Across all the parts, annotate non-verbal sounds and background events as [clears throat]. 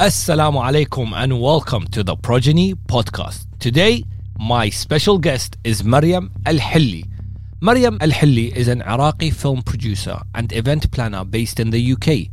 Assalamu alaikum and welcome to the Progeny Podcast. Today, my special guest is Maryam Al Hilli. Maryam Al Hilli is an Iraqi film producer and event planner based in the UK.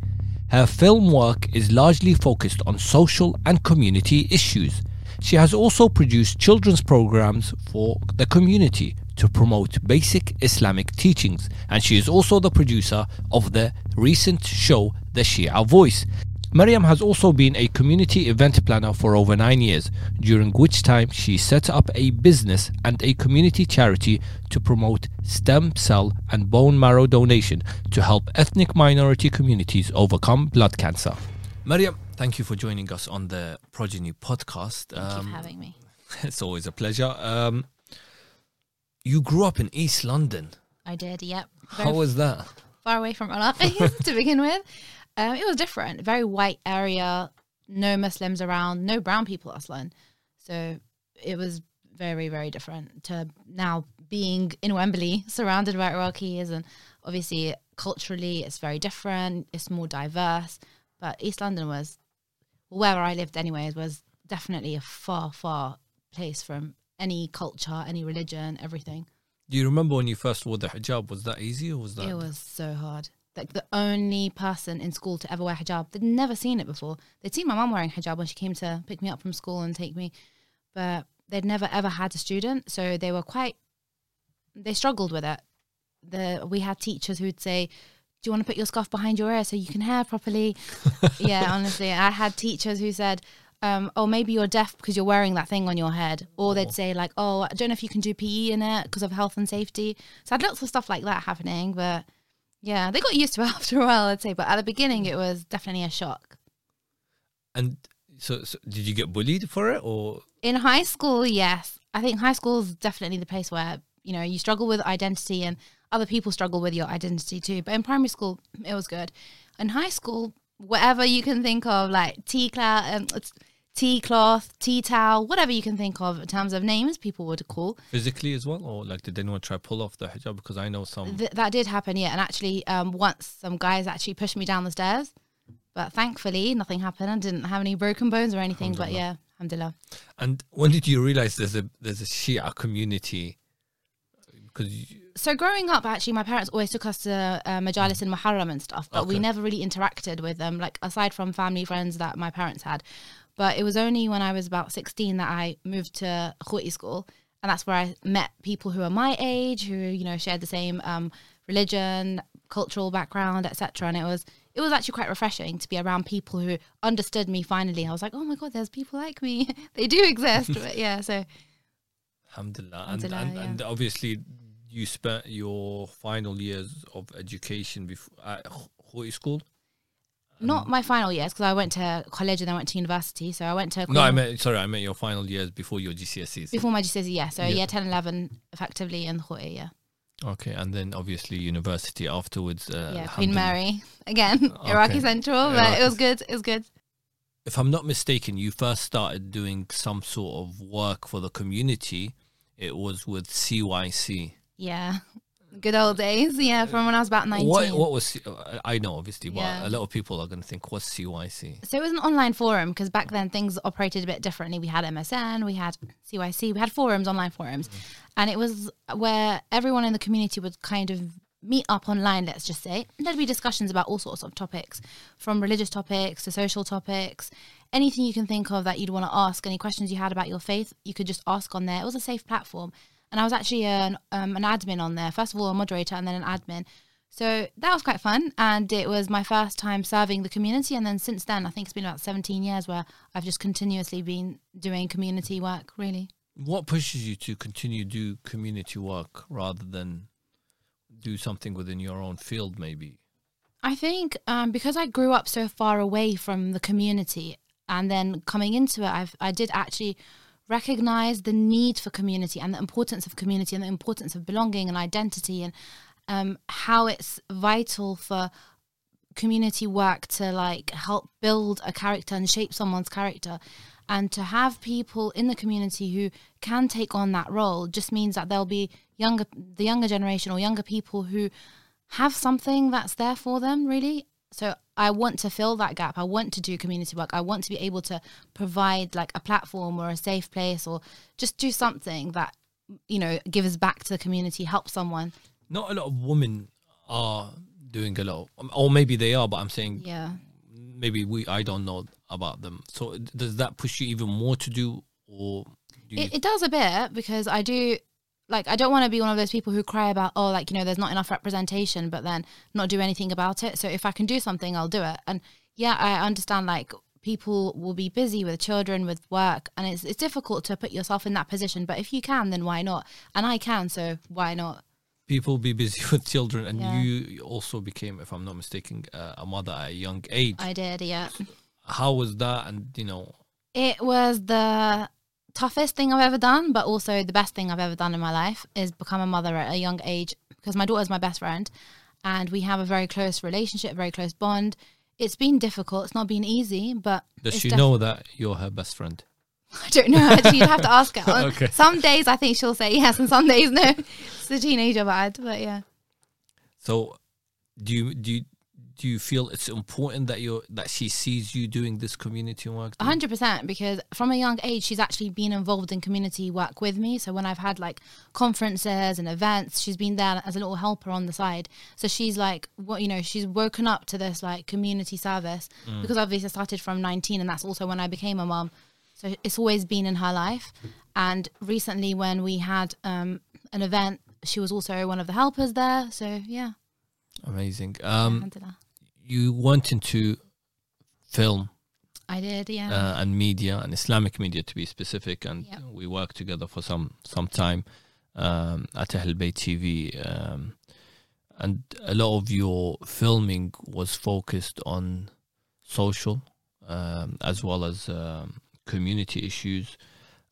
Her film work is largely focused on social and community issues. She has also produced children's programs for the community to promote basic Islamic teachings, and she is also the producer of the recent show The Shia Voice. Maryam has also been a community event planner for over nine years, during which time she set up a business and a community charity to promote stem cell and bone marrow donation to help ethnic minority communities overcome blood cancer. Maryam, thank you for joining us on the Progeny podcast. Thank you for having me. [laughs] It's always a pleasure. Um, you grew up in East London. I did, yep. How was that? far away from Iraq [laughs] to begin with. Um, it was different. Very white area, no Muslims around, no brown people aslan. So it was very, very different to now being in Wembley, [laughs] surrounded by Iraqis, and obviously culturally it's very different. It's more diverse. But East London was, where I lived anyways, was definitely a far, far place from any culture, any religion, everything. Do you remember when you first wore the hijab? Was that easy or was that? It was so hard. Like the only person in school to ever wear hijab. They'd never seen it before. They'd seen my mum wearing hijab when she came to pick me up from school and take me, but they'd never ever had a student. So they were quite, they struggled with it. The we had teachers who'd say, "Do you want to put your scarf behind your ear so you can hear properly?" [laughs] yeah, honestly, I had teachers who said, um, "Oh, maybe you're deaf because you're wearing that thing on your head," or they'd say like, "Oh, I don't know if you can do PE in it because of health and safety." So I had lots of stuff like that happening, but yeah, they got used to it [laughs] after a while, I'd say. But at the beginning, it was definitely a shock. And so, so did you get bullied for it or? In high school, yes. I think high school is definitely the place where you know you struggle with identity and other people struggle with your identity too. But in primary school, it was good. In high school, whatever you can think of, like tea cloth, um, tea cloth, tea towel, whatever you can think of in terms of names, people would call. Physically as well, or like did anyone try to pull off the hijab? Because I know some. Th- that did happen, yeah. And actually, um, once some guys actually pushed me down the stairs, but thankfully nothing happened. I didn't have any broken bones or anything. But yeah, alhamdulillah. And when did you realize there's a there's a Shia community? Because you... so growing up, actually, my parents always took us to uh, majalis and muharram and stuff, but we never really interacted with them, like aside from family friends that my parents had. But it was only when I was about 16 that I moved to Khouti school, and that's where I met people who are my age, who you know shared the same um, religion, cultural background, etc. And it was it was actually quite refreshing to be around people who understood me. Finally, I was like, oh my god, there's people like me. [laughs] they do exist. but yeah, so Alhamdulillah. And, Alhamdulillah, and, yeah. and obviously, you spent your final years of education before at Khouti school. Not my final years because I went to college and then went to university. So I went to No, I meant sorry, I meant your final years before your GCSEs. before my GCSE, yeah. So Yeah. year 10, 11, effectively in Khouti, yeah. Okay, and then obviously university afterwards. Uh, yeah, Queen. Mary [laughs] again, Iraqi Central, but Iraqi it was good. It was good. If I'm not mistaken, you first started doing some sort of work for the community. It was with CYC. Yeah, good old days. Yeah, from when I was about nineteen. What what was C- I know obviously, but Yeah. a lot of people are going to think what's CYC. So it was an online forum because back then things operated a bit differently. We had MSN, we had CYC, we had forums, online forums, mm-hmm. and it was where everyone in the community would kind of meet up online. Let's just say there'd be discussions about all sorts of topics, from religious topics to social topics, anything you can think of that you'd want to ask. Any questions you had about your faith, you could just ask on there. It was a safe platform, and I was actually an um, an admin on there. First of all, a moderator, and then an admin. So that was quite fun. And it was my first time serving the community. And then since then, I think it's been about 17 years where I've just continuously been doing community work, really. What pushes you to continue do community work rather than do something within your own field, maybe? I think um, because I grew up so far away from the community and then coming into it, I've, I did actually recognize the need for community and the importance of community and the importance of belonging and identity and um, how it's vital for community work to like help build a character and shape someone's character. And to have people in the community who can take on that role just means that there'll be younger the younger generation or younger people who have something that's there for them really. So I want to fill that gap. I want to do community work. I want to be able to provide like a platform or a safe place or just do something that you know gives back to the community, help someone. Not a lot of women are doing a lot, of- or maybe they are, but I'm saying Yeah. maybe we I don't know about them. So does that push you even more to do, or do It, it does a bit because I do like I don't want to be one of those people who cry about oh like you know there's not enough representation but then not do anything about it. So if I can do something, I'll do it. And yeah, I understand like people will be busy with children with work and it's it's difficult to put yourself in that position but if you can then why not and i can so why not people be busy [laughs] with children, and Yeah. you also became, if I'm not mistaken, uh, a mother at a young age. i did yeah How was that? And you know, It was the toughest thing I've ever done, but also the best thing I've ever done in my life is become a mother at a young age because my daughter's my best friend and we have a very close relationship, very close bond. It's been difficult. It's not been easy, but does she def- know that you're her best friend? [laughs] I don't know. Actually, you'd have to ask her. [laughs] Okay. Some days I think she'll say yes, and some days no. It's a teenager bad, but yeah. So, do you do you, do you feel it's important that you're that she sees you doing this community work? A hundred percent, because from a young age, she's actually been involved in community work with me. So when I've had like conferences and events, she's been there as a little helper on the side. So she's like, what you know, she's woken up to this like community service because obviously I started from nineteen, and that's also when I became a mom. So it's always been in her life. And recently, when we had um, an event, she was also one of the helpers there. So yeah, Amazing. Um. You went into film I did. Yeah, uh, and media and Islamic media to be specific, and Yep. we worked together for some some time um, at Ahl Bayt TV, um, and a lot of your filming was focused on social um, as well as um, community issues.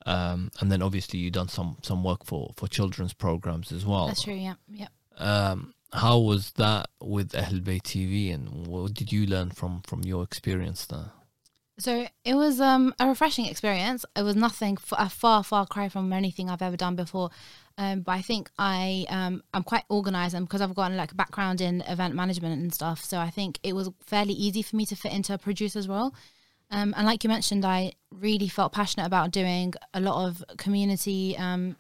Um, and then obviously you've done some some work for for children's programs as well. that's true. Yeah, yeah. How was that with Ahl TV, and what did you learn from from your experience there? So it was um, a refreshing experience. It was nothing f- a far, far cry from anything I've ever done before. Um, but I think I um, I'm quite organized, and because I've got like a background in event management and stuff, so I think it was fairly easy for me to fit into a producer's role. Um, and like you mentioned, I really felt passionate about doing a lot of community um,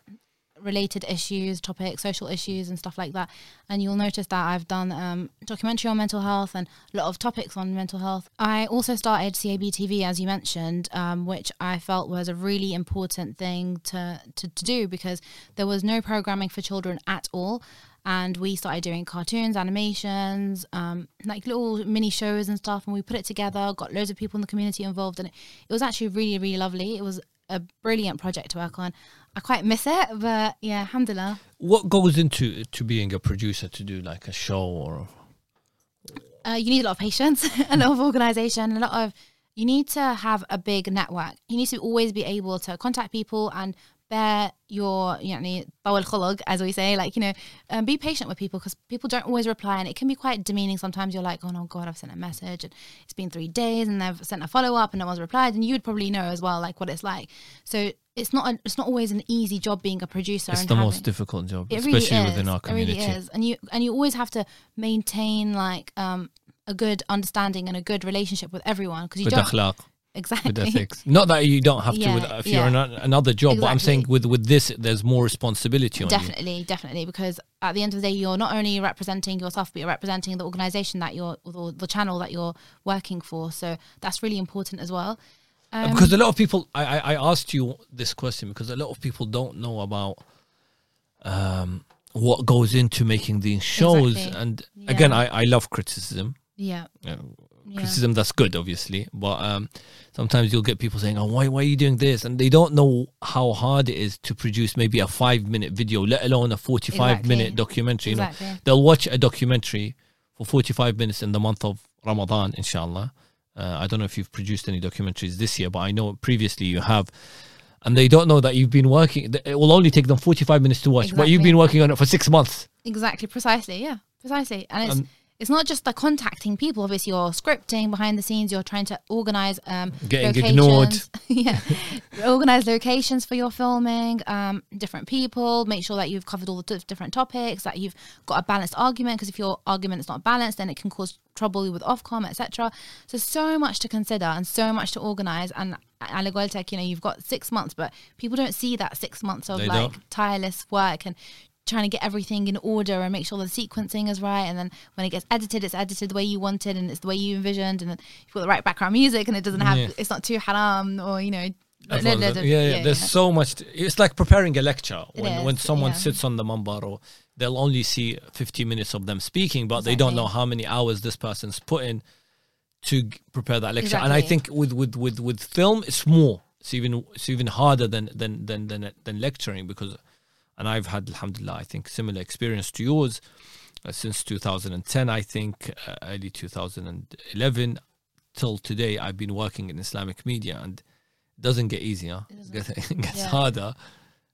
related issues, topics, social issues, and stuff like that. And you'll notice that I've done um, documentary on mental health and a lot of topics on mental health. I also started CAB TV, as you mentioned, um, which I felt was a really important thing to, to, to do because there was no programming for children at all. And we started doing cartoons, animations, um, like little mini shows and stuff. And we put it together, got loads of people in the community involved. And it, it was actually really, really lovely. It was a brilliant project to work on. I quite miss it, but yeah, alhamdulillah. What goes into to being a producer to do like a show or uh, you need a lot of patience, [laughs] a lot of organization, a lot of. You need to have a big network. You need to always be able to contact people and bear your you know as we say like you know um, be patient with people because people don't always reply and it can be quite demeaning sometimes. You're like oh no god i've sent a message and it's been three days and they've sent a follow-up and no one's replied and you'd probably know as well like what it's like. So it's not a, it's not always an easy job being a producer it's the having, most difficult job it especially really is, within our community it really is. and you and you always have to maintain like um a good understanding and a good relationship with everyone because you with don't akhlaq exactly with ethics. Not that you don't have to with, Yeah, if you're yeah. in a- another job, but I'm saying with with this, there's more responsibility on you. definitely definitely because at the end of the day you're not only representing yourself but you're representing the organization that you're or the channel that you're working for so that's really important as well um, because a lot of people, I, I I asked you this question because a lot of people don't know about um what goes into making these shows, Exactly. and again, I I love criticism. yeah yeah. criticism that's good obviously but um sometimes you'll get people saying oh why why are you doing this? And they don't know how hard it is to produce maybe a five minute video let alone a 45 minute Exactly. documentary you know? They'll watch a documentary for 45 minutes in the month of ramadan inshallah. Uh, i don't know if you've produced any documentaries this year but i know previously you have. And they don't know that you've been working it will only take them 45 minutes to watch but you've been working on it for six months. Exactly. Precisely. Yeah. Precisely. And it's Um, it's not just the contacting people. Obviously, you're scripting behind the scenes. You're trying to organize um, Getting locations. [laughs] yeah, organize locations for your filming. Um, different people. Make sure that you've covered all the different topics. That you've got a balanced argument. Because if your argument is not balanced, then it can cause trouble with Ofcom, etc. So so much to consider and so much to organize. And at Tech, you know, you've got six months, but people don't see that six months of They like don't. tireless work and trying to get everything in order and make sure the sequencing is right. And then when it gets edited, it's edited the way you wanted and it's the way you envisioned. And then you've got the right background music and it doesn't have, Yeah. it's not too haram or, you know, Everyone- blah, blah, blah. yeah, yeah, There's so much. To, it's like preparing a lecture when is, when someone yeah. sits on the mumbar, or they'll only see 50 minutes of them speaking, but they don't know how many hours this person's put in to g- prepare that lecture. And I think with with with with film, it's more. It's even it's even harder than than than than, than lecturing because, and I've had alhamdulillah, I think similar experience to yours. Uh, since 2010, I think uh, early 2011 till today, I've been working in Islamic media, and it doesn't get easier. It gets, [laughs] it gets Yeah. harder.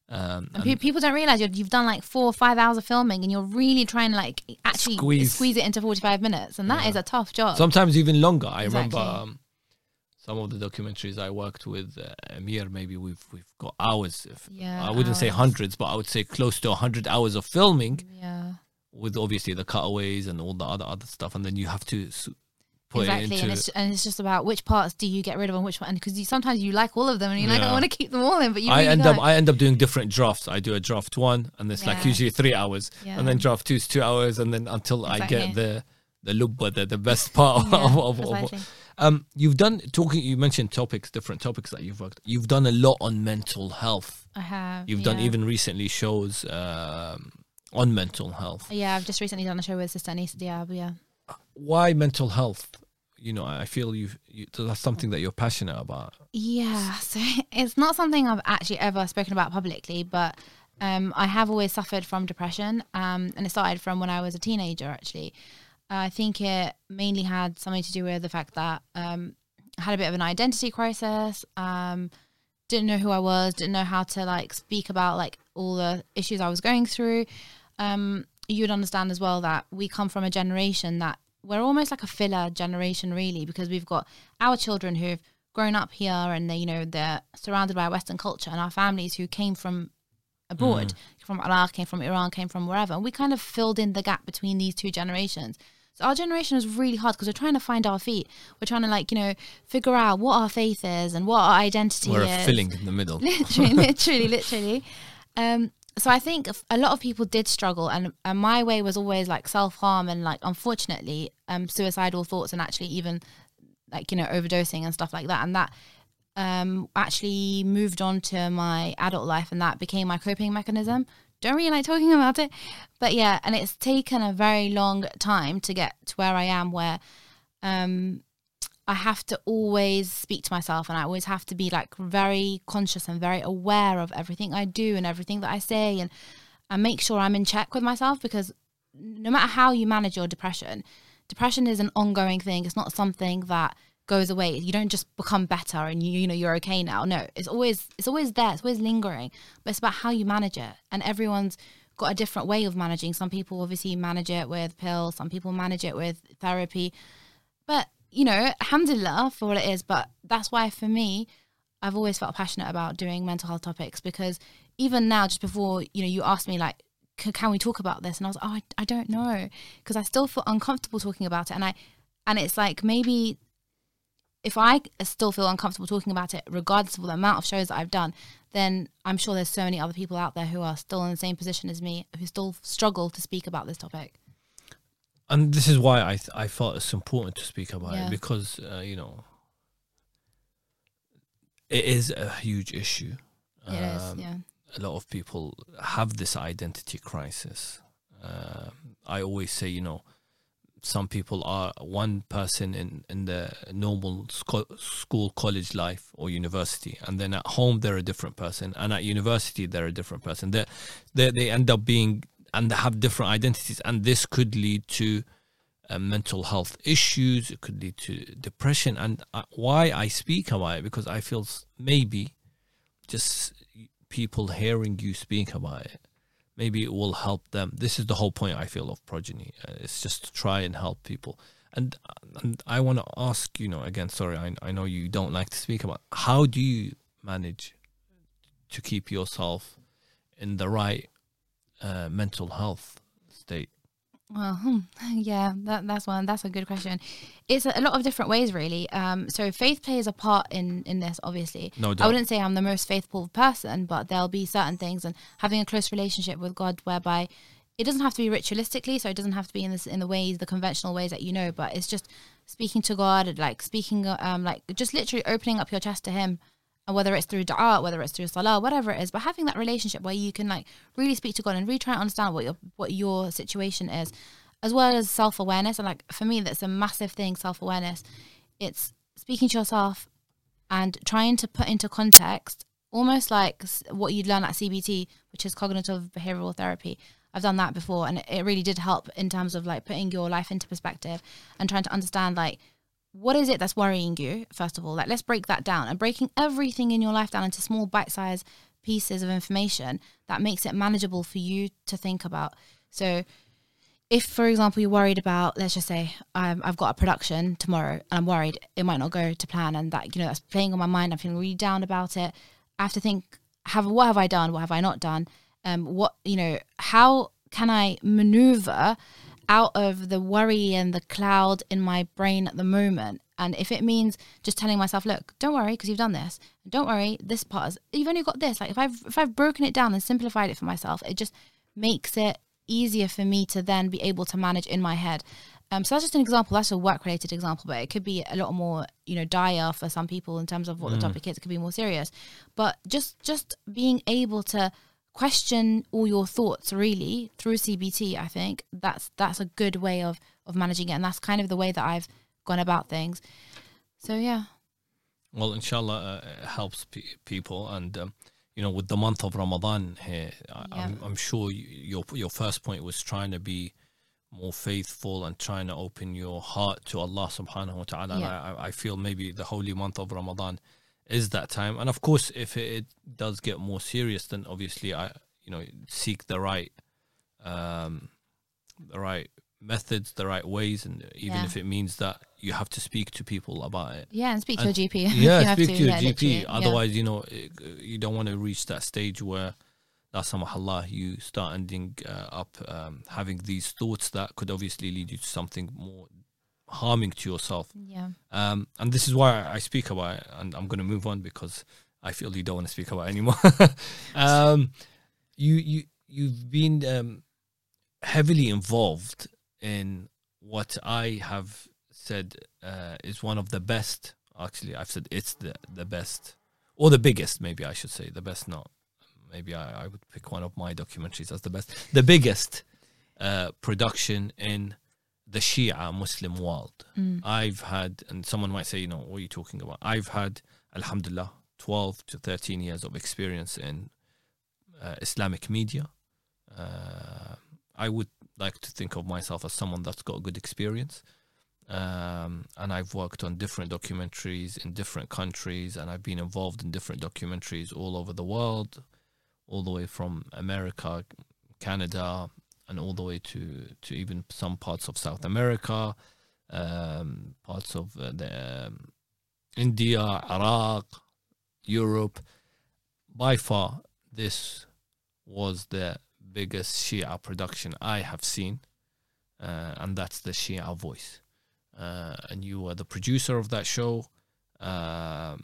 Um, And pe- people don't realize you've done like four or five hours of filming and you're really trying to like actually Squeeze. squeeze, it into 45 minutes. And that is a tough job. sometimes even longer. I remember um, some of the documentaries I worked with uh, Amir. Maybe we've we've got hours. If, Yeah, I wouldn't say hundreds, but I would say close to hundred hours of filming yeah. with obviously the cutaways and all the other other stuff, and then you have to put exactly, it and it's and it's just about which parts do you get rid of and which one because you, sometimes you like all of them and you're like I want to keep them all in, but you I really end don't. up I end up doing different drafts. I do a draft one, and it's like usually three hours, Yeah. and then draft two is two hours, and then until I get Exactly. the the lubba, the, the best part [laughs] Yeah, of, of, of. Um, you've done talking. You mentioned topics, different topics that you've worked. You've done a lot on mental health. I have. You've done even recently shows um, on mental health. Yeah, I've just recently done a show with Sister Anissa Diab. Yeah. Why mental health? You know, I feel you. you that's something that you're passionate about. Yeah, so [laughs] it's not something I've actually ever spoken about publicly, but um, I have always suffered from depression, um, and it started from when I was a teenager. Actually, I think it mainly had something to do with the fact that um, I had a bit of an identity crisis. Um, didn't know who I was, didn't know how to like speak about like all the issues I was going through. Um, you would understand as well that we come from a generation that we're almost like a filler generation, really, because we've got our children who've grown up here and they, you know, they're surrounded by Western culture, and our families who came from abroad, from Iraq, came from Iran, came from wherever. And we kind of filled in the gap between these two generations. So our generation is really hard because we're trying to find our feet. We're trying to like, you know, figure out what our faith is and what our identity is. We're is a filling in the middle. literally, [laughs] literally, literally. Um, so I think a lot of people did struggle, and, and my way was always like self harm and like unfortunately, um, suicidal thoughts and actually even like you know overdosing and stuff like that, and that um actually moved on to my adult life, and that became my coping mechanism. Don't really like talking about it, but yeah, and it's taken a very long time to get to where I am, where um I have to always speak to myself and I always have to be like very conscious and very aware of everything I do and everything that I say and and make sure I'm in check with myself because no matter how you manage your depression, depression is an ongoing thing. It's not something that goes away. You don't just become better and you you know you're okay now. No, it's always it's always there. It's always lingering. But it's about how you manage it. And everyone's got a different way of managing. Some people obviously manage it with pills, some people manage it with therapy. But you know, alhamdulillah for what it is. But that's why for me, I've always felt passionate about doing mental health topics because even now, just before you know, you asked me like, can we talk about this? And I was, oh, I, I don't know, because I still feel uncomfortable talking about it, and I, and it's like maybe if I still feel uncomfortable talking about it, regardless of the amount of shows that I've done, then I'm sure there's so many other people out there who are still in the same position as me who still struggle to speak about this topic. and this is why I th- I felt it's important to speak about Yeah. it because uh, you know it is a huge issue. It is, Um, yeah. A lot of people have this identity crisis. Um I always say, you know, some people are one person in in the normal sco- school, college life, or university, and then at home they're a different person, and at university they're a different person. They they they end up being and they have different identities, and this could lead to uh, mental health issues. It could lead to depression. And uh, why I speak about it because I feel maybe just people hearing you speak about it, maybe it will help them. This is the whole point I feel of progeny. Uh, it's just to try and help people. And and I want to ask, you know, again, sorry, I I know you don't like to speak about how do you manage to keep yourself in the right uh, mental health state? Well, hmm, [laughs] yeah, that, that's one. That's a good question. It's a, a lot of different ways, really. Um, so faith plays a part in in this. Obviously, No doubt. I wouldn't say I'm the most faithful person, but there'll be certain things, and having a close relationship with God, whereby it doesn't have to be ritualistically, so it doesn't have to be in this in the ways, the conventional ways that you know, but it's just speaking to God, like speaking, um, like just literally opening up your chest to Him, and whether it's through dua, whether it's through salah, whatever it is, but having that relationship where you can like really speak to God and really try and understand what your what your situation is, as well as self awareness. And like for me, that's a massive thing. Self awareness. It's speaking to yourself and trying to put into context, almost like what you'd learn at CBT, which is cognitive behavioral therapy. I've done that before, and it really did help in terms of like putting your life into perspective and trying to understand like what is it that's worrying you first of all? Like let's break that down. And breaking everything in your life down into small bite-sized pieces of information that makes it manageable for you to think about. So if for example you're worried about let's just say i've got a production tomorrow and i'm worried it might not go to plan and that you know that's playing on my mind i'm feeling really down about it i have to think have what have i done? What have i not done? Um what you know how can i maneuver out of the worry and the cloud in my brain at the moment. And if it means just telling myself, look, don't worry because you've done this. Don't worry, this part is you've only got this. Like if I've if I've broken it down and simplified it for myself, it just makes it easier for me to then be able to manage in my head. Um, so that's just an example. That's a work related example, but it could be a lot more, you know, dire for some people in terms of what the topic is. It could be more serious. But just just being able to question all your thoughts really through CBT, I think that's that's a good way of of managing it, and that's kind of the way that I've gone about things. So yeah, Well, inshallah, uh, it helps pe- people, and um, you know, with the month of Ramadan here, I, I'm, I'm sure you, your your first point was trying to be more faithful and trying to open your heart to Allah Subhanahu wa Taala. And Yeah. I, I feel maybe the holy month of Ramadan is that time, and of course, if it, does get more serious, then obviously, I you know seek the right, um, the right methods, the right ways, and even Yeah. if it means that you have to speak to people about it yeah, and speak to And- a GP. if you yeah, speak to, your yeah, GP. literally, yeah. Otherwise, you know, it- you don't want to reach that stage where, la Allah, you start ending uh, up um, having these thoughts that could obviously lead you to something more harming to yourself. yeah, Um, and this is why I speak about it, and I'm going to move on because I feel you don't want to speak about it anymore. [laughs] um, you you you've been um, heavily involved in what I have said uh, is one of the best. Actually, I've said it's the the best or the biggest. Maybe I should say the best. Not maybe I, I would pick one of my documentaries as the best. The biggest uh, production in the Shia Muslim world. Mm. I've had, and someone might say, you know, what are you talking about? I've had, Alhamdulillah, 12 to 13 years of experience in uh, Islamic media. Uh, I would like to think of myself as someone that's got good experience. Um, and I've worked on different documentaries in different countries, and I've been involved in different documentaries all over the world, all the way from America, Canada, and all the way to, to even some parts of South America, um, parts of uh, the um, India, Iraq, Europe. By far, this was the biggest Shia production I have seen, uh, and that's the Shia Voice. Uh, and you were the producer of that show. Um,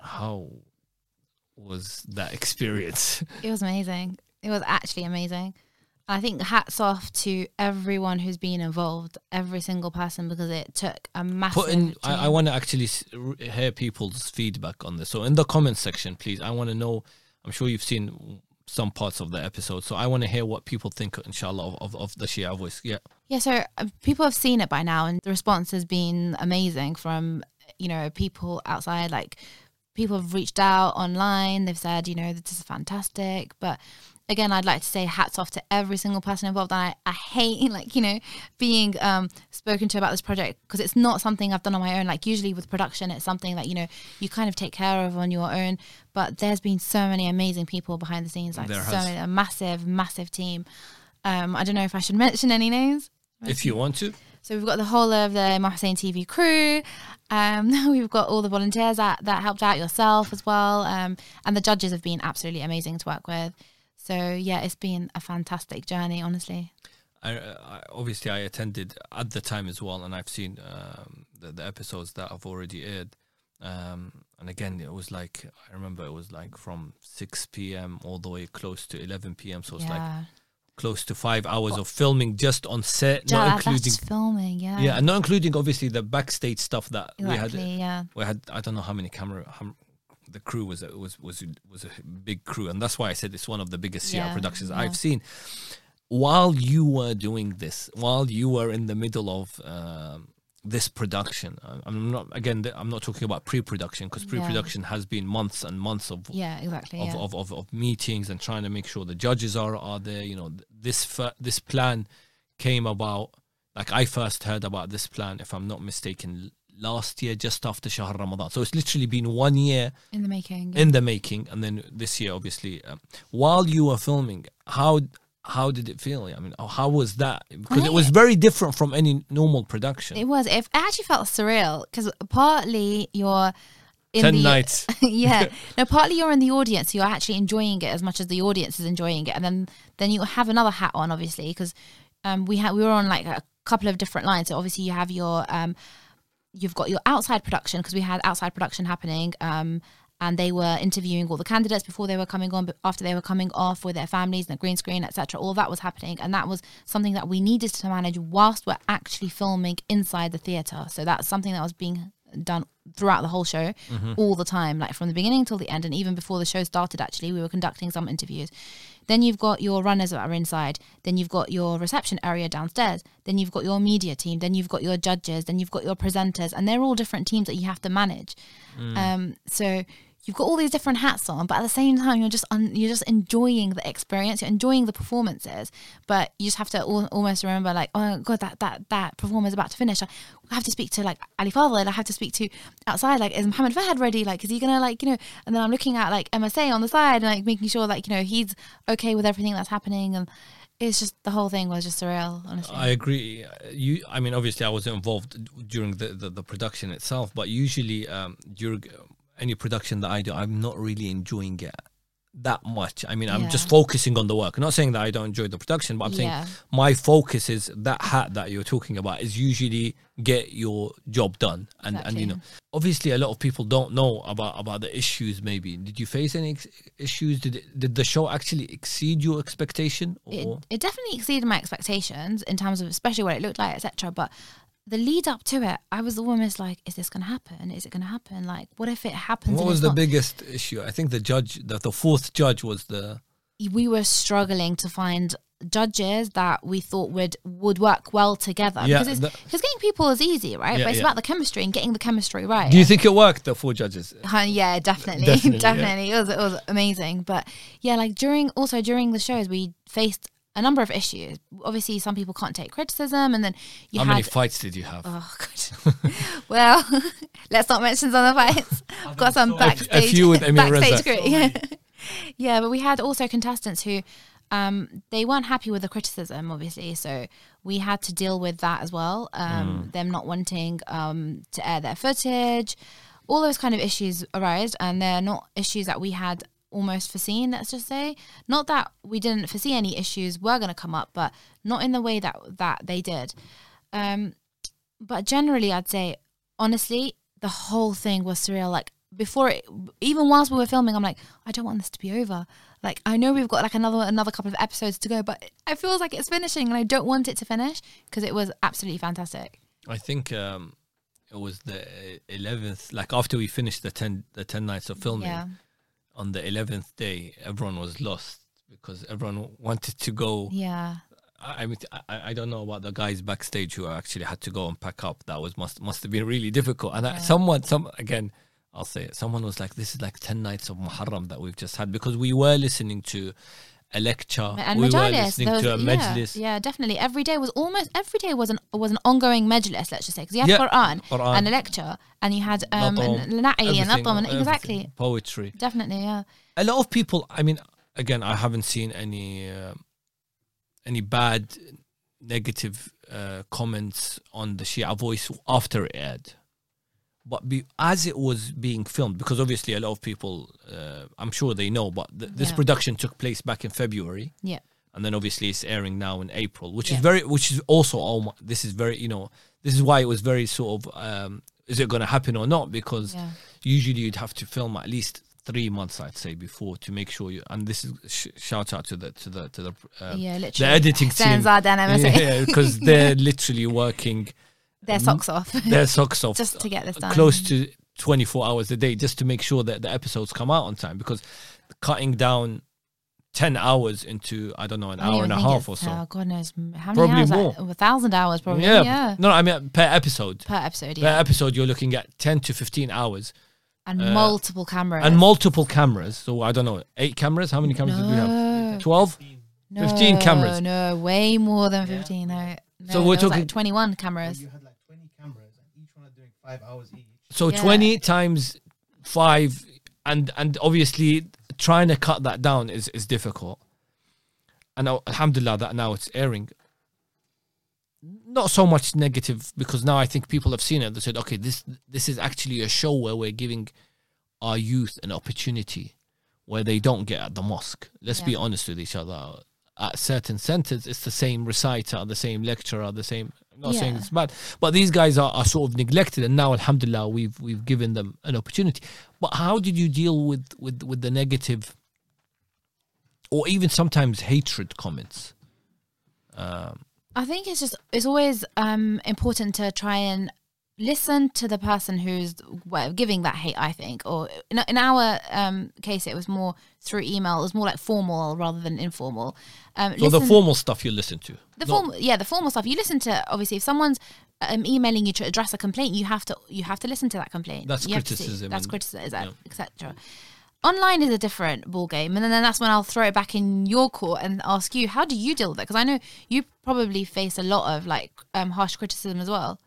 how was that experience? it was amazing. It was actually amazing. I think hats off to everyone who's been involved, every single person, because it took a massive. Put in. I, I want to actually hear people's feedback on this. So in the comments section, please. I want to know. I'm sure you've seen some parts of the episode, so I want to hear what people think, inshallah, of, of, of the Shia voice. Yeah. Yeah, so uh, people have seen it by now, and the response has been amazing from you know people outside. Like people have reached out online. They've said, you know, this is fantastic. But again, I'd like to say hats off to every single person involved. And I, I hate [laughs] like, you know, being um, spoken to about this project because it's not something I've done on my own. Like usually with production, it's something that, you know, you kind of take care of on your own. But there's been so many amazing people behind the scenes, like There so has. many, a massive, massive team. Um, I don't know if I should [laughs] mention any names. If you want to, So we've got the whole of the Imam Hussein TV crew. Um, [laughs] we've got all the volunteers that, that helped out yourself as well. Um, and the judges have been absolutely amazing to work with. So yeah, it's been a fantastic journey, honestly. I, I obviously I attended at the time as well, and I've seen um, the, the episodes that I've already aired. Um, and again, it was like I remember it was like from six p.m. all the way close to eleven p.m. So it's like close to five hours of filming just on set, Ja- not including filming. Yeah, yeah, and not including obviously the backstage stuff that we had. yeah, We had I don't know how many camera. How, the crew was a, was was was a big crew, and that's why I said it's one of the biggest CR Yeah, productions yeah. I've seen. While you were doing this, while you were in the middle of um, this production, I'm not again. I'm not talking about pre-production because pre-production has been months and months of yeah, exactly. of, yeah. of, of, of meetings and trying to make sure the judges are are there. You know, this this plan came about. Like I first heard about this plan, if I'm not mistaken, last year just after Shahr Ramadan. So it's literally been one year in the making. in the making, and then this year, obviously, um, while you were filming, how how did it feel? I mean, how was that? Because it was very different from any normal production. It was. It actually felt surreal because partly you're in Ten the nights. [laughs] yeah. [laughs] No, partly you're in the audience, so you're actually enjoying it as much as the audience is enjoying it, and then then you have another hat on, obviously, because um, we had we were on like a couple of different lines. So obviously you have your um, you've got your outside production because we had outside production happening. Um, and they were interviewing all the candidates before they were coming on, but after they were coming off with their families and the green screen, etc. All that was happening, and that was something that we needed to manage whilst we're actually filming inside the theater. So that's something that was being done throughout the whole show, all the time, like from the beginning till the end, and even before the show started. Actually, we were conducting some interviews. Then you've got your runners that are inside. Then you've got your reception area downstairs. Then you've got your media team. Then you've got your judges. Then you've got your presenters, and they're all different teams that you have to manage. Um, so you've got all these different hats on, but at the same time, you're just un- you're just enjoying the experience. You're enjoying the performances, but you just have to al- almost remember, like, oh god, that that that performer's about to finish. I have to speak to like Ali Fadl. I have to speak to outside. Like, is Mohammed Fahad ready? Like, is he gonna like you know? And then I'm looking at like MSA on the side and like making sure like you know he's okay with everything that's happening and. It's just the whole thing was just surreal, honestly. I agree. You, I mean, obviously, I was involved during the, the, the production itself, but usually um, during any production that I do, I'm not really enjoying it that much. I mean, I'm just focusing on the work. I'm not saying that I don't enjoy the production, but I'm Yeah. saying my focus is that hat that you're talking about is usually get your job done, and and you know, obviously, a lot of people don't know about about the issues. Maybe did you face any ex- issues? Did it, did the show actually exceed your expectation? it, it definitely exceeded my expectations in terms of especially what it looked like etc but the lead up to it i was almost like is this going to happen is it going to happen like what if it happens what was the not? biggest issue? I think the judge, the, the fourth judge, was the we were struggling to find judges that we thought would would work well together Yeah, because it's, the- because getting people is easy right Yeah, but it's yeah. about the chemistry and getting the chemistry right Do you think it worked? The four judges. Uh, yeah, definitely, Definitely, [laughs] definitely. It was it was amazing. But yeah, like during also during the shows, we faced a number of issues. Obviously, some people can't take criticism, and then you How had. many fights did you have? Oh god. [laughs] well, [laughs] let's not mention some of the fights. [laughs] I've got some A- a backstage. few with Emir backstage crew, Yeah. yeah, but we had also contestants who. Um, they weren't happy with the criticism, obviously, so we had to deal with that as well. Um, Them not wanting um, to air their footage, all those kind of issues arise, and they're not issues that we had almost foreseen. Let's just say, not that we didn't foresee any issues were going to come up, but not in the way that that they did. Um, but generally, I'd say honestly, the whole thing was surreal. Like before it, even whilst we were filming, I'm like, I don't want this to be over. Like I know we've got like another another couple of episodes to go, but it feels like it's finishing, and I don't want it to finish because it was absolutely fantastic. I think um, it was the eleventh. Like after we finished the ten the ten nights of filming, Yeah, on the eleventh day, everyone was lost because everyone wanted to go. yeah, I I mean, I, I don't know about the guys backstage who actually had to go and pack up. That was must must have been really difficult. And I, someone, some again, I'll say it. Someone was like, "This is like ten nights of Muharram that we've just had," because we were listening to a lecture. and we were listening was- to a yeah, majlis. yeah, definitely. Every day was almost every day was an was an ongoing majlis. Let's just say because you had Yeah, Quran, Quran. and a lecture, and you had um Natom, and and and exactly, Poetry. definitely, yeah. A lot of people. I mean, again, I haven't seen any uh, any bad, negative uh, comments on the Shia Voice after it aired. But be, as it was being filmed, because obviously a lot of people, uh, I'm sure they know, but th- this Yeah. production took place back in February. Yeah. and then obviously it's airing now in April, which is very, which is also oh this is very, you know, this is why it was very sort of, um, is it going to happen or not? Because Yeah. usually you'd have to film at least three months, I'd say, before to make sure you. And this is sh- shout out to the to the to the um, yeah, the literally. editing team, Zad and MSA. yeah, because [laughs] they're literally working Their socks off their socks [laughs] off just to get this done. close to 24 hours a day just to make sure that the episodes come out on time because cutting down 10 hours into i don't know an I hour and a half or so Oh, God knows how many Probably hours? more. Like, a thousand hours, probably. yeah, Yeah, no i mean per episode per episode. per episode you're looking at 10 to 15 hours and uh, multiple cameras and multiple cameras so i don't know eight cameras how many cameras did we have No. 12 no, 15 cameras. No, no, way more than fifteen. No, no So we're talking- like twenty-one cameras. You had like 20 cameras, and each one are doing five hours each. so Yeah. 20 times 5 and and obviously trying to cut that down is is difficult. And uh, alhamdulillah that now it's airing. Not so much negative because now i think people have seen it. They said okay this this is actually a show where we're giving our youth an opportunity where they don't get at the mosque. Let's be honest with each other at certain centers it's the same reciter the same lecturer the same I'm not saying it's bad but these guys are, are sort of neglected and now alhamdulillah we've we've given them an opportunity. But how did you deal with with with the negative or even sometimes hatred comments? Um I think it's just it's always um, important to try and listen to the person who's giving that hate. I think, or in, in our um, case, it was more through email. It was more like formal rather than informal. Um, so the formal stuff you listen to the Not- form, yeah, the formal stuff. You listen to obviously if someone's um, emailing you to address a complaint, you have to you have to listen to that complaint. That's You criticism That's criticism, etc. Online is a different ball game, and then that's when I'll throw it back in your court and ask you, how do you deal with it? Because I know you probably face a lot of like um, harsh criticism as well.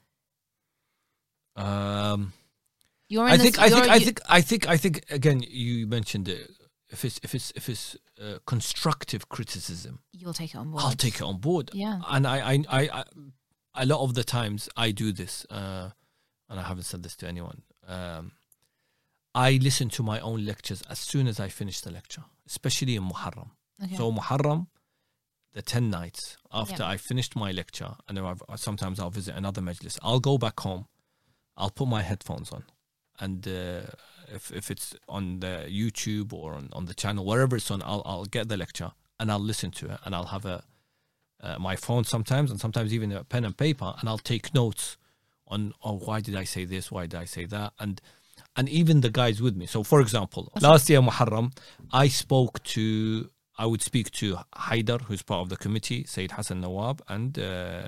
Um You're I this- think I think I think I think I think again you mentioned it if it's if it's if it's uh, constructive criticism you'll take it on board. I'll take it on board. Yeah. And I, I, I, I a lot of the times I do this, uh, and I haven't said this to anyone. Um, I listen to my own lectures as soon as I finish the lecture, especially in Muharram. Okay. So Muharram, the ten nights after Yeah. I finished my lecture, and then I've, sometimes I'll visit another majlis. I'll go back home, I'll put my headphones on, and uh, if if it's on the YouTube or on, on the channel, wherever it's on, I'll I'll get the lecture and I'll listen to it, and I'll have a uh, my phone sometimes, and sometimes even a pen and paper, and I'll take notes on oh why did I say this, why did I say that, and and even the guys with me. So, for example, last year Muharram, I spoke to I would speak to Haidar, who's part of the committee, Sayyid Hassan Nawab, and uh,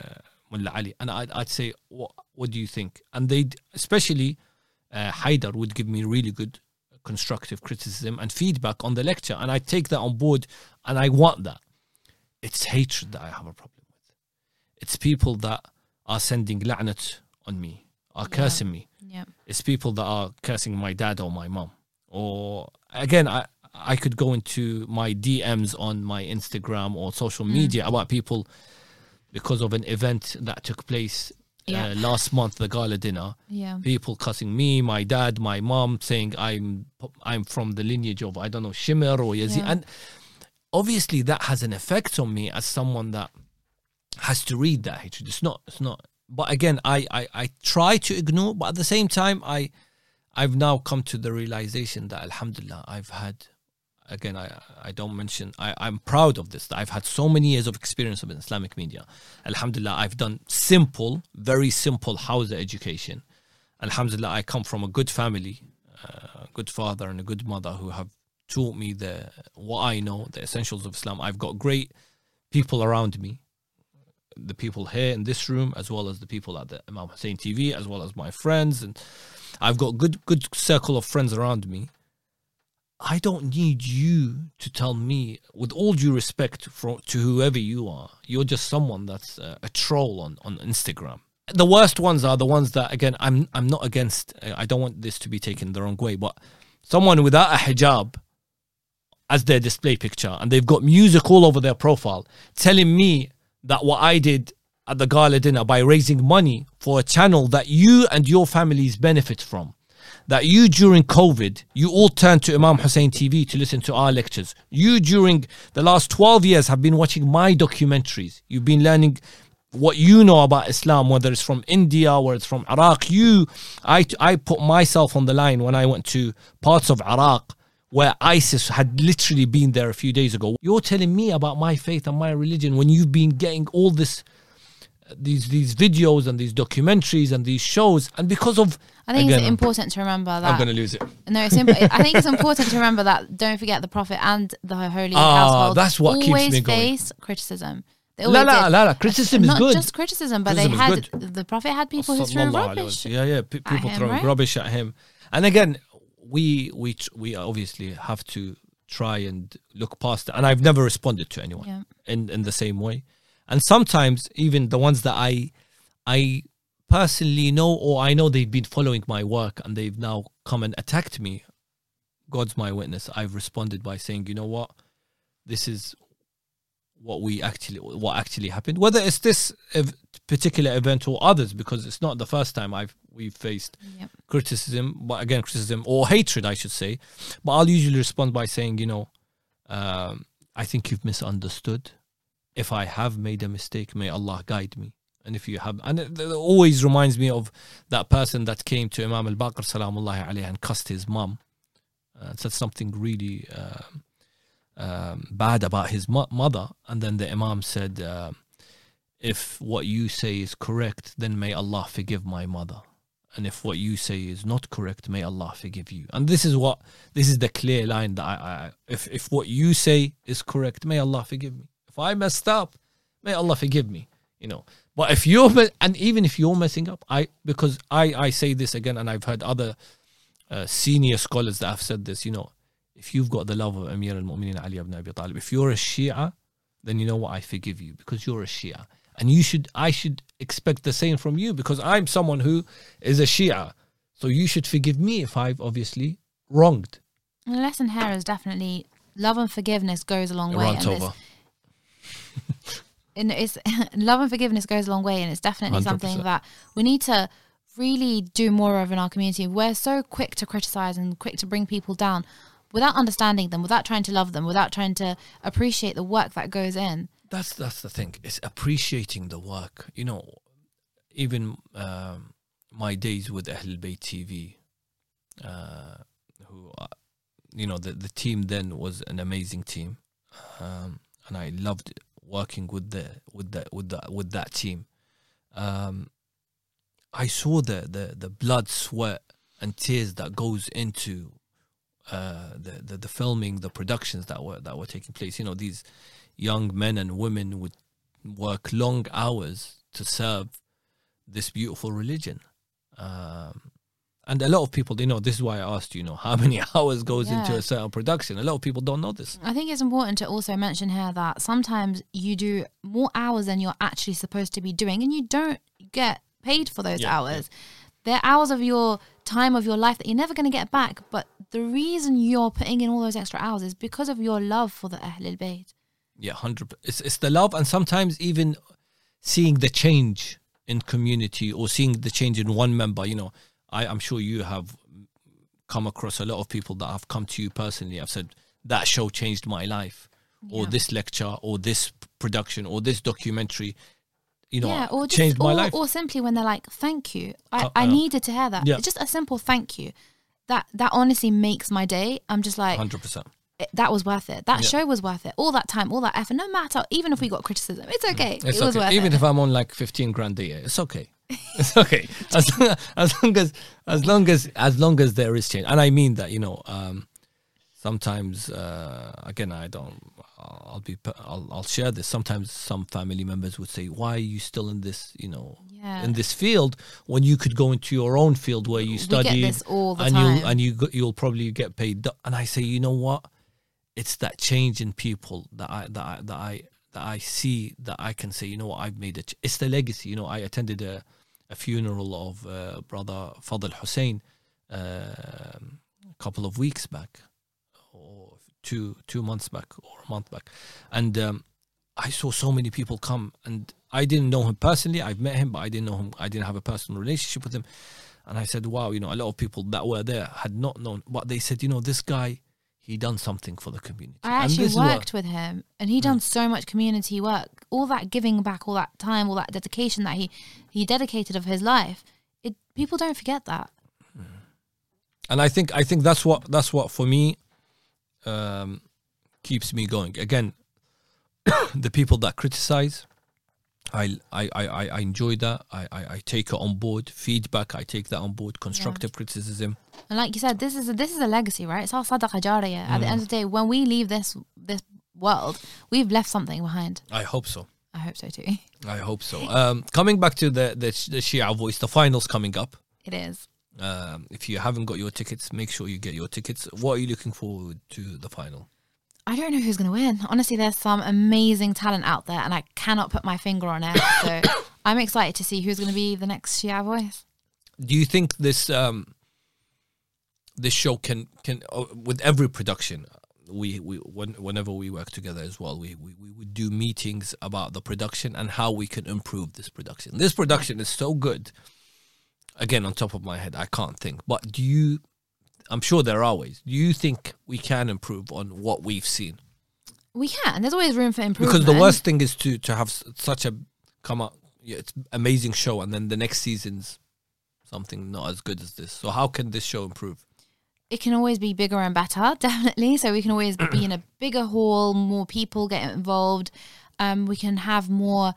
Mullah Ali, and I'd, I'd say, what, what do you think? And they, especially uh, Haidar, would give me really good constructive criticism and feedback on the lecture, and I take that on board, and I want that. It's hatred that I have a problem with. It's people that are sending la'nat on me, are Yeah. cursing me. yeah. It's people that are cursing my dad or my mom. Or again, I I could go into my DMs on my Instagram or social Mm. media about people because of an event that took place Yeah. uh, last month, the gala dinner. Yeah. People cussing me, my dad, my mom, saying I'm I'm from the lineage of I don't know Shimr or Yazid, Yeah. and obviously that has an effect on me as someone that has to read that hatred. It's not. It's not. But again, I, I I try to ignore, but at the same time, I I've now come to the realization that Alhamdulillah, I've had. Again, I I don't mention. I I'm proud of this. I've had so many years of experience of Islamic media. Alhamdulillah, I've done simple, very simple hawza education. Alhamdulillah, I come from a good family, uh, a good father and a good mother who have taught me the what I know, the essentials of Islam. I've got great people around me, the people here in this room, as well as the people at the Imam Hussein TV, as well as my friends, and I've got good good circle of friends around me. I don't need you to tell me, with all due respect for, to whoever you are, you're just someone that's uh, a troll on, on Instagram. The worst ones are the ones that, again, I'm I'm not against. uh, I don't want this to be taken the wrong way, but someone without a hijab as their display picture, and they've got music all over their profile, telling me that what I did at the gala dinner by raising money for a channel that you and your families benefit from that you during COVID, you all turned to Imam Hussein TV to listen to our lectures. You during the last 12 years have been watching my documentaries. You've been learning what you know about Islam, whether it's from India, whether it's from Iraq. You, I, I put myself on the line when I went to parts of Iraq where ISIS had literally been there a few days ago. You're telling me about my faith and my religion when you've been getting all this these these videos and these documentaries and these shows and because of I think Again, it's important to remember that. I'm gonna lose it. No, it's imp- I think it's important to remember that. Don't forget the Prophet and the holy Ah, household. that's what keeps always me going. face criticism. La la la la. Criticism is Not good. just criticism, but Criticism they had the Prophet had people who threw rubbish. Yeah, yeah. P- people him, throwing right? rubbish at him, and again, we we tr- we obviously have to try and look past it. And I've never responded to anyone Yeah. in in the same way. And sometimes even the ones that I I personally know or I know they've been following my work and they've now come and attacked me. God's my witness. I've responded by saying, you know what, this is what we actually what actually happened. Whether it's this ev- particular event or others, because it's not the first time I've we've faced Yep. criticism, but again criticism or hatred, I should say. But I'll usually respond by saying, you know, um, I think you've misunderstood. If I have made a mistake, may Allah guide me. And if you have, and it, it always reminds me of that person that came to Imam al Baqir Salamullahi alayhi and cussed his mum, uh, said something really um um, bad about his mo- mother, and then the Imam said, uh, "If what you say is correct, then may Allah forgive my mother." and if what you say is not correct, may Allah forgive you. And this is what this is the clear line that I, I if if what you say is correct, may Allah forgive me. If I messed up, may Allah forgive me. You know. But if you're and even if you're messing up, I because I I say this again, and I've heard other uh, senior scholars that have said this. You know, if you've got the love of Amir al Mu'minin Ali ibn Abi Talib, if you're a Shia, then you know what I forgive you because you're a Shia, and you should I should expect the same from you because I'm someone who is a Shia, so you should forgive me if I've obviously wronged. And the lesson here is definitely love and forgiveness goes a long way. It's- over. [laughs] and it's [laughs] love and forgiveness goes a long way and it's definitely 100%. something that we need to really do more of in our community we're so quick to criticize and quick to bring people down without understanding them without trying to love them without trying to appreciate the work that goes in That's that's the thing. It's appreciating the work. You know, even um, my days with Ahl Bayt TV, uh, who, uh, you know, the the team then was an amazing team, um, and I loved working with the with the with the with that team. Um, I saw the the the blood, sweat, and tears that goes into uh, the, the the filming, the productions that were that were taking place. You know, these young men and women would work long hours to serve this beautiful religion. Um, and a lot of people, you know, this is why I asked you, know, how many [laughs] hours goes into a certain production. A lot of people don't know this. i think it's important to also mention here that sometimes you do more hours than you're actually supposed to be doing and you don't get paid for those Yeah, hours they're hours of your time of your life that you're never going to get back but the reason you're putting in all those extra hours is because of your love for the Ahlul Bayt Yeah, hundred. It's it's the love, and sometimes even seeing the change in community or seeing the change in one member. You know, I I'm sure you have come across a lot of people that have come to you personally. I've said that show changed my life, or this lecture, or this production, or this documentary. You know, yeah, or just, changed my or, life. or simply when they're like, "Thank you," I, Uh, I uh, needed to hear that. yeah. Just a simple thank you. That that honestly makes my day. I'm just like, Hundred percent. it, that was worth it. That Yeah. show was worth it. All that time, all that effort. No matter, even if we got criticism, it's okay. Mm. It's it was okay. worth Even it. if I'm on like fifteen grand a year, it's okay. It's okay. As [laughs] long as long as as long as as long as there is change, and I mean that. You know, um, sometimes uh, again, I don't. I'll be I'll, I'll share this. Sometimes some family members would say, "Why are you still in this? You know, Yeah. in this field when you could go into your own field where you study get this all the and time. you and you you'll probably get paid." And I say, you know what? It's that change in people that I that I that I that I see that I can say, you know what? I've made it. It's the legacy. You know, I attended a a funeral of uh, brother Fadl Hussein um, a couple of weeks back, or two two months back, or a month back, and um, I saw so many people come, and I didn't know him personally. I've met him, but I didn't know him. I didn't have a personal relationship with him, and I said, "Wow, you know, a lot of people that were there had not known." But they said, "You know, this guy." He done something for the community. I actually worked with him, and he done so much community work. All that giving back, all that time, all that dedication that he he dedicated of his life. It people don't forget that. and I think I think that's what that's what for me um, keeps me going. Again, [coughs] the people that criticize, I I, I, I enjoy that. I, I, I take it on board. Feedback, I take that on board. Constructive criticism. And like you said, this is a, this is a legacy, right? It's our sadaqa jariyah. At the end of the day, when we leave this this world, we've left something behind. I hope so. I hope so too. I hope so. Um, coming back to the, the the Shia voice, the finals coming up. It is. Um, if you haven't got your tickets, make sure you get your tickets. What are you looking forward to the final? I don't know who's going to win. Honestly, there's some amazing talent out there, and I cannot put my finger on it. So [coughs] I'm excited to see who's going to be the next Shia voice. do you think this um this show can can uh, with every production we we when, whenever we work together as well we, we we would do meetings about the production and how we can improve this production. This production is so good. Again on top of my head i can't think. But do you i'm sure there are ways. Do you think we can improve on what we've seen? We can. There's always room for improvement. because the worst thing is to to have such a come up yeah it's amazing show and then the next season's something not as good as this. So how can this show improve it can always be bigger and better, [laughs] definitely. So we can always be in a [clears throat] bigger hall, more people get involved. Um, we can have more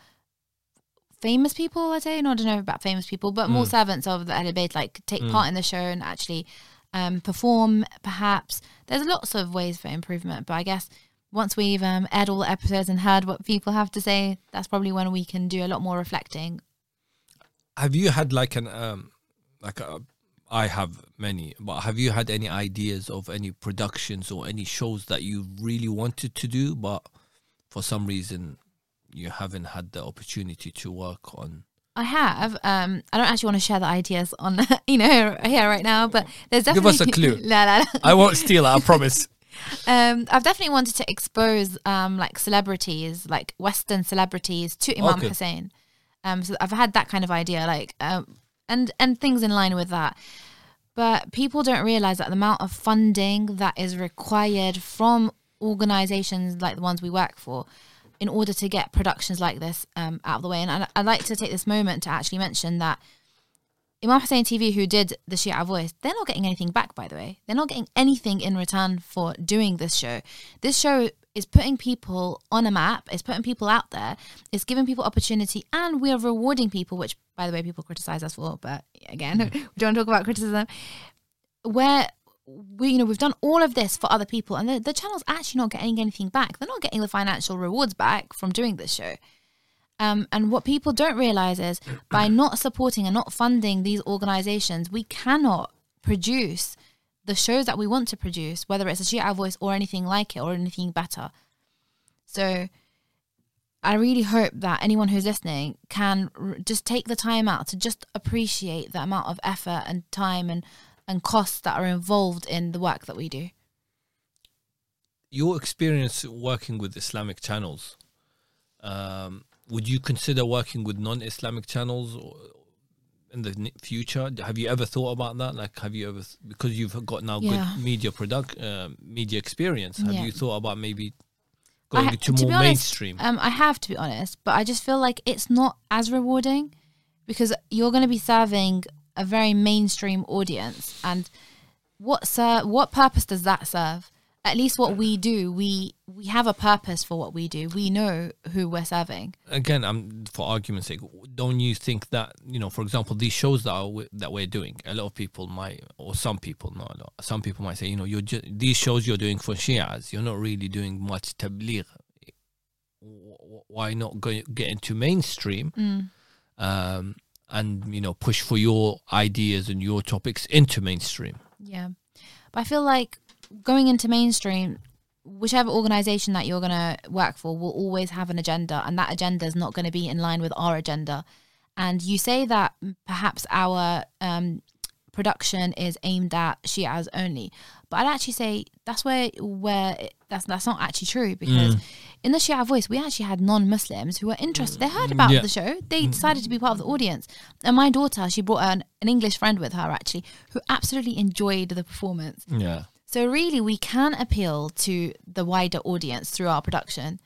famous people, I'd say. No, I don't know about famous people, but more servants of the Ahlul like take part in the show and actually um, perform, perhaps. There's lots of ways for improvement, but I guess once we've um, aired all the episodes and heard what people have to say, that's probably when we can do a lot more reflecting. have you had like an um like a, I have many, but have you had any ideas of any productions or any shows that you really wanted to do, but for some reason you haven't had the opportunity to work on? I have. Um, I don't actually want to share the ideas on, [laughs] you know, here right now, but there's definitely. Give us a clue. [laughs] La, la, la. I won't steal it. I promise. [laughs] Um, I've definitely wanted to expose um like celebrities, like Western celebrities, to Imam Okay. Hussein. Um, so I've had that kind of idea, like um, and and things in line with that. But people don't realize that the amount of funding that is required from organizations like the ones we work for in order to get productions like this um, out of the way. And I, I'd like to take this moment to actually mention that Imam Hussein TV, who did the Shia voice, they're not getting anything back, by the way. They're not getting anything in return for doing this show. This show is putting people on a map, it's putting people out there, it's giving people opportunity, and we are rewarding people, which, by the way, people criticize us for. But again, we [laughs] don't talk about criticism. Where we, you know, we've done all of this for other people, and the, the channel's actually not getting anything back. They're not getting the financial rewards back from doing this show. Um, and what people don't realize is by not supporting and not funding these organizations, we cannot produce the shows that we want to produce, whether it's a Shia voice or anything like it or anything better. So I really hope that anyone who's listening can r- just take the time out to just appreciate the amount of effort and time and, and costs that are involved in the work that we do. Your experience working with Islamic channels, um, would you consider working with non-Islamic channels or in the future? Have you ever thought about that? Like, have you ever because you've got now Yeah. good media product, uh, media experience? Have Yeah. you thought about maybe going ha- to to be more honest, mainstream? Um, I have to be honest, but I just feel like it's not as rewarding because you're going to be serving a very mainstream audience, and what ser- what purpose does that serve? At least what we do, we we have a purpose for what we do. We know who we're serving. again, I'm for argument's sake. Don't you think that you know, for example, these shows that are, that we're doing, a lot of people might, or some people, not a lot, some people might say, you know, you're just these shows you're doing for Shias, you're not really doing much tabligh. Why not go get into mainstream? Um, and you know, push for your ideas and your topics into mainstream. Yeah. But I feel like going into mainstream, whichever organization that you're going to work for will always have an agenda, and that agenda is not going to be in line with our agenda. And you say that perhaps our um, production is aimed at Shias only, but I'd actually say that's where where it, that's that's not actually true because in the Shia Voice we actually had non-Muslims who were interested. They heard about Yeah. the show. They decided to be part of the audience. And my daughter, she brought an, an English friend with her actually, who absolutely enjoyed the performance. Yeah. So really, we can appeal to the wider audience through our production.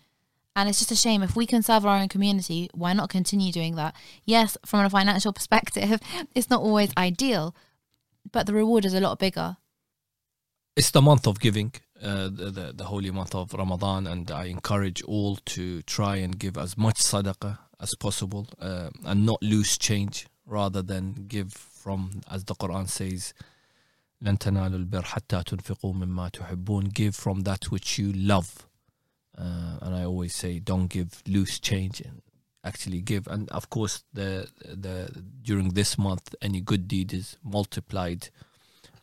And it's just a shame if we can serve our own community, why not continue doing that? Yes, from a financial [laughs] perspective, it's not always ideal, but the reward is a lot bigger. it's the month of giving, uh, the, the the holy month of Ramadan, and I encourage all to try and give as much sadaqah as possible, uh, and not lose change, rather than give from, as the Quran says, لن تنالوا البر حتى تنفقوا مما تحبون. Give from that which you love, uh, and I always say, don't give loose change. And actually give, and of course, the the during this month, any good deed is multiplied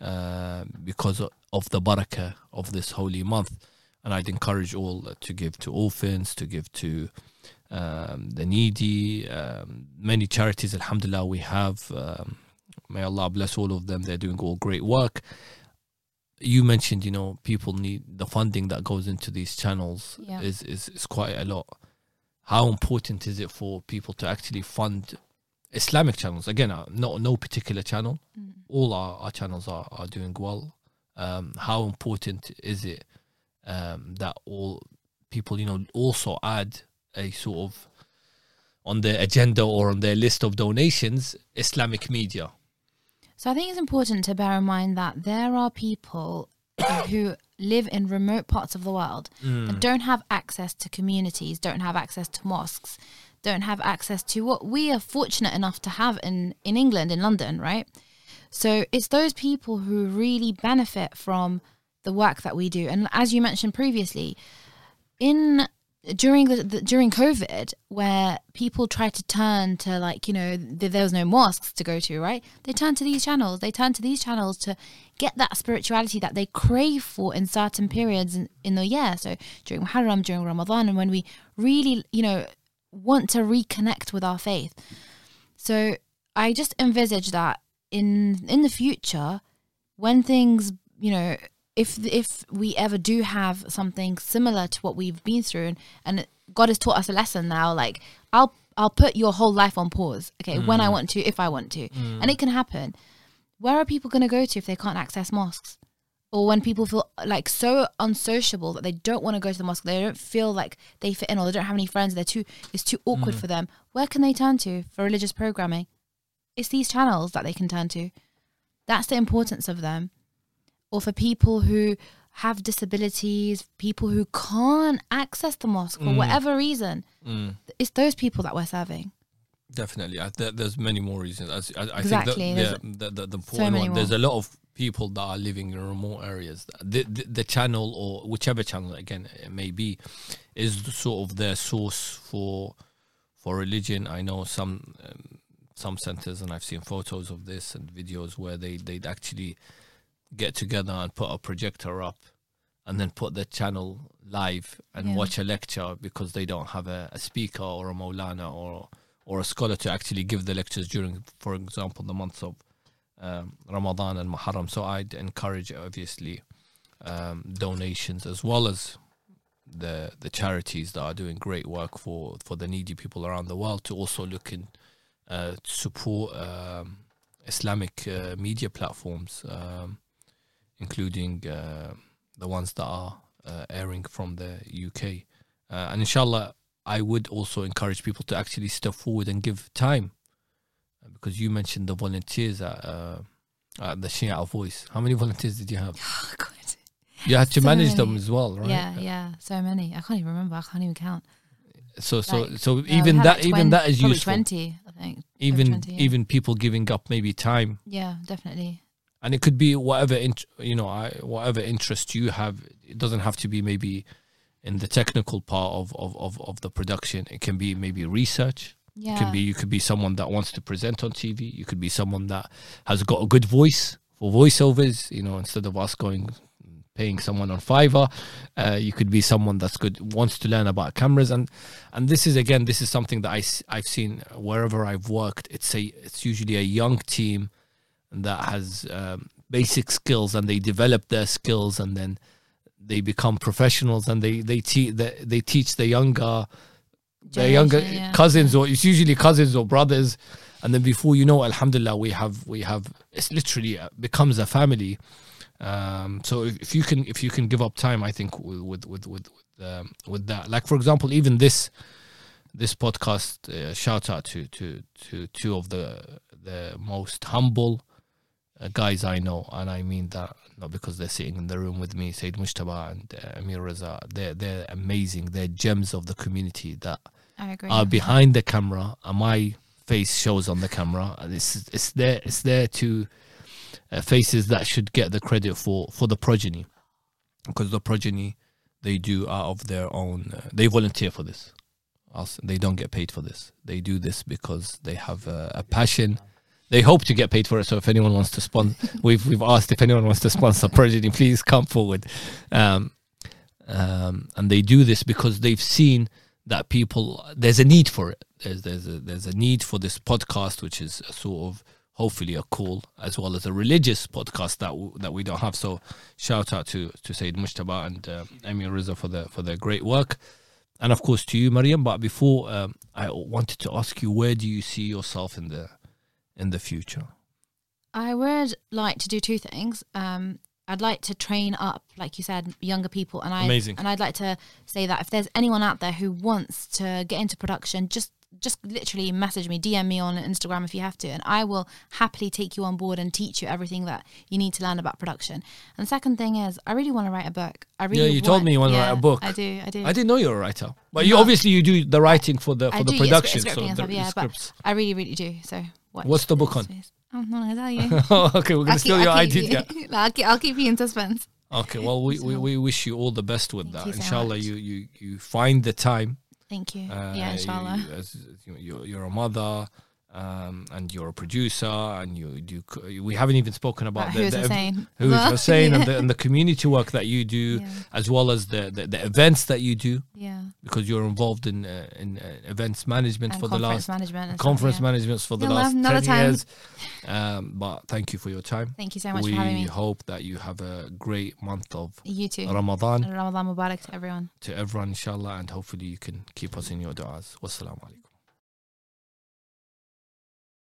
uh, because of the barakah of this holy month. And I'd encourage all to give to orphans, to give to um, the needy. Um, many charities, alhamdulillah, we have. Um, may Allah bless all of them. They're doing all great work. You mentioned, you know, people need the funding that goes into these channels Yeah. is, is, is quite a lot. How important is it for people to actually fund Islamic channels? Again, uh, no, no particular channel all our, our channels are, are doing well. Um, how important is it um, that all people, you know, also add a sort of on their agenda or on their list of donations, Islamic media? So I think it's important to bear in mind that there are people [coughs] who live in remote parts of the world and mm. don't have access to communities, don't have access to mosques, don't have access to what we are fortunate enough to have in, in England, in London, right? So it's those people who really benefit from the work that we do. And as you mentioned previously, in during the, the during COVID, where people tried to turn to like you know th- there was no mosques to go to, right? They turned to these channels. They turned to these channels to get that spirituality that they crave for in certain periods in, in the year. So during Muharram, during Ramadan, and when we really you know want to reconnect with our faith. So I just envisage that in in the future, when things you know if if we ever do have something similar to what we've been through and, and God has taught us a lesson now like I'll I'll put your whole life on pause okay when I mm. want to if I want to. And mm. it can happen. Where are people going to go to if they can't access mosques? Or when people feel like so unsociable that they don't want to go to the mosque they don't feel like they fit in or they don't have any friends they're too it's too awkward mm. for them. Where can they turn to for religious programming? It's these channels that they can turn to. That's the importance of them or for people who have disabilities, people who can't access the mosque for whatever reason. It's those people that we're serving. Definitely, I, there, there's many more reasons. As I, I Exactly, think there's that, the, the, the, the important many one. There's a lot of people that are living in remote areas. The, the the channel or whichever channel again it may be, is the sort of their source for for religion. I know some um, some centers, and I've seen photos of this and videos where they they'd actually get together and put a projector up, and then put the channel live and Yeah. watch a lecture because they don't have a, a speaker or a Maulana or or a scholar to actually give the lectures during, for example, the months of um, Ramadan and Muharram. So I'd encourage, obviously, um, donations as well as the the charities that are doing great work for for the needy people around the world to also look in uh, to support um, Islamic uh, media platforms, um, including uh, the ones that are uh, airing from the UK. Uh, and inshallah, I would also encourage people to actually step forward and give time, because you mentioned the volunteers at, uh, at the Shia Voice. How many volunteers did you have? [laughs] Oh, God. You had to So manage them as well, right? Yeah, yeah, so many. I can't even remember. I can't even count. So so Like, so Yeah, even had that like even that is useful. Twenty, I think. Even 20, yeah. even people giving up maybe time, Yeah, definitely. And it could be whatever int- you know, I, whatever interest you have. It doesn't have to be maybe in the technical part of of of, of the production. It can be maybe research. Yeah. It can be you could be someone that wants to present on TV. You could be someone that has got a good voice for voiceovers. You know, instead of us going paying someone on Fiverr, uh, you could be someone that's good wants to learn about cameras and and this is again this is something that I have seen wherever I've worked. It's a it's usually a young team that has um, basic skills and they develop their skills and then they become professionals and they they teach they, they teach the younger their younger yeah. cousins or it's usually cousins or brothers. And then before you know alhamdulillah we have we have it's literally uh, becomes a family. Um so if, if you can if you can give up time i think with with with with, with, um, with that. Like for example even this this podcast uh, shout out to to to two of the the most humble guys i know and i mean that not because they're sitting in the room with me Said Mujtaba and uh, Amir Raza they're they're amazing. They're gems of the community that I agree. are behind the camera and my face shows on the camera and it's it's there it's there to uh, faces that should get the credit for for the progeny. Because the progeny they do out of their own uh, they volunteer for this. Us- they don't get paid for this. They do this because they have a, a passion they hope to get paid for it so if anyone wants to sponsor [laughs] we've we've asked if anyone wants to sponsor progeny please come forward um, um, and they do this because they've seen that people there's a need for it. There's there's a there's a need for this podcast, which is sort of hopefully a call as well as a religious podcast that w- that we don't have. So shout out to to Said Mujtaba and uh, Amir Riza for the for their great work, and of course to you, Mariam. But before um, I wanted to ask you, where do you see yourself in the in the future? I would like to do two things. Um, I'd like to train up, like you said, younger people, and I Amazing. and I'd like to say that if there's anyone out there who wants to get into production, just just literally message me, DM me on Instagram if you have to, and I will happily take you on board and teach you everything that you need to learn about production. And the second thing is, I really want to write a book. I really you told me you wanna write a book. I do. I do. I didn't know you were a writer, but you No. obviously you do the writing for the for I the do, yeah, production. so the, stuff, yeah, but scripts. I really, really do. So watch What's the book on? I'm not gonna tell you. [laughs] okay, we're gonna I'll steal keep- your I'll idea. you- [laughs] I'll keep, I'll keep you in suspense. Okay, well, we, we, we wish you all the best with Thank that. you so inshallah, much. you, you you find the time. Thank you. Uh, yeah, inshallah. as, you're, you're a mother, um, and you're a producer, and you do. We haven't even spoken about About the, who is the Hussein? who is Well, [laughs] Hussein and, the, and the community work that you do, Yeah. as well as the, the, the events that you do, Yeah. because you're involved in uh, in uh, events management And for the conference last management. Conference stuff, yeah. management for the Yeah, last ten time. years. Um, but thank you for your time. Thank you so much we for having me. hope that you have a great month of You too. Ramadan Ramadan Mubarak to everyone. to everyone, inshallah, and hopefully you can keep us in your du'as. Wassalamu alaikum.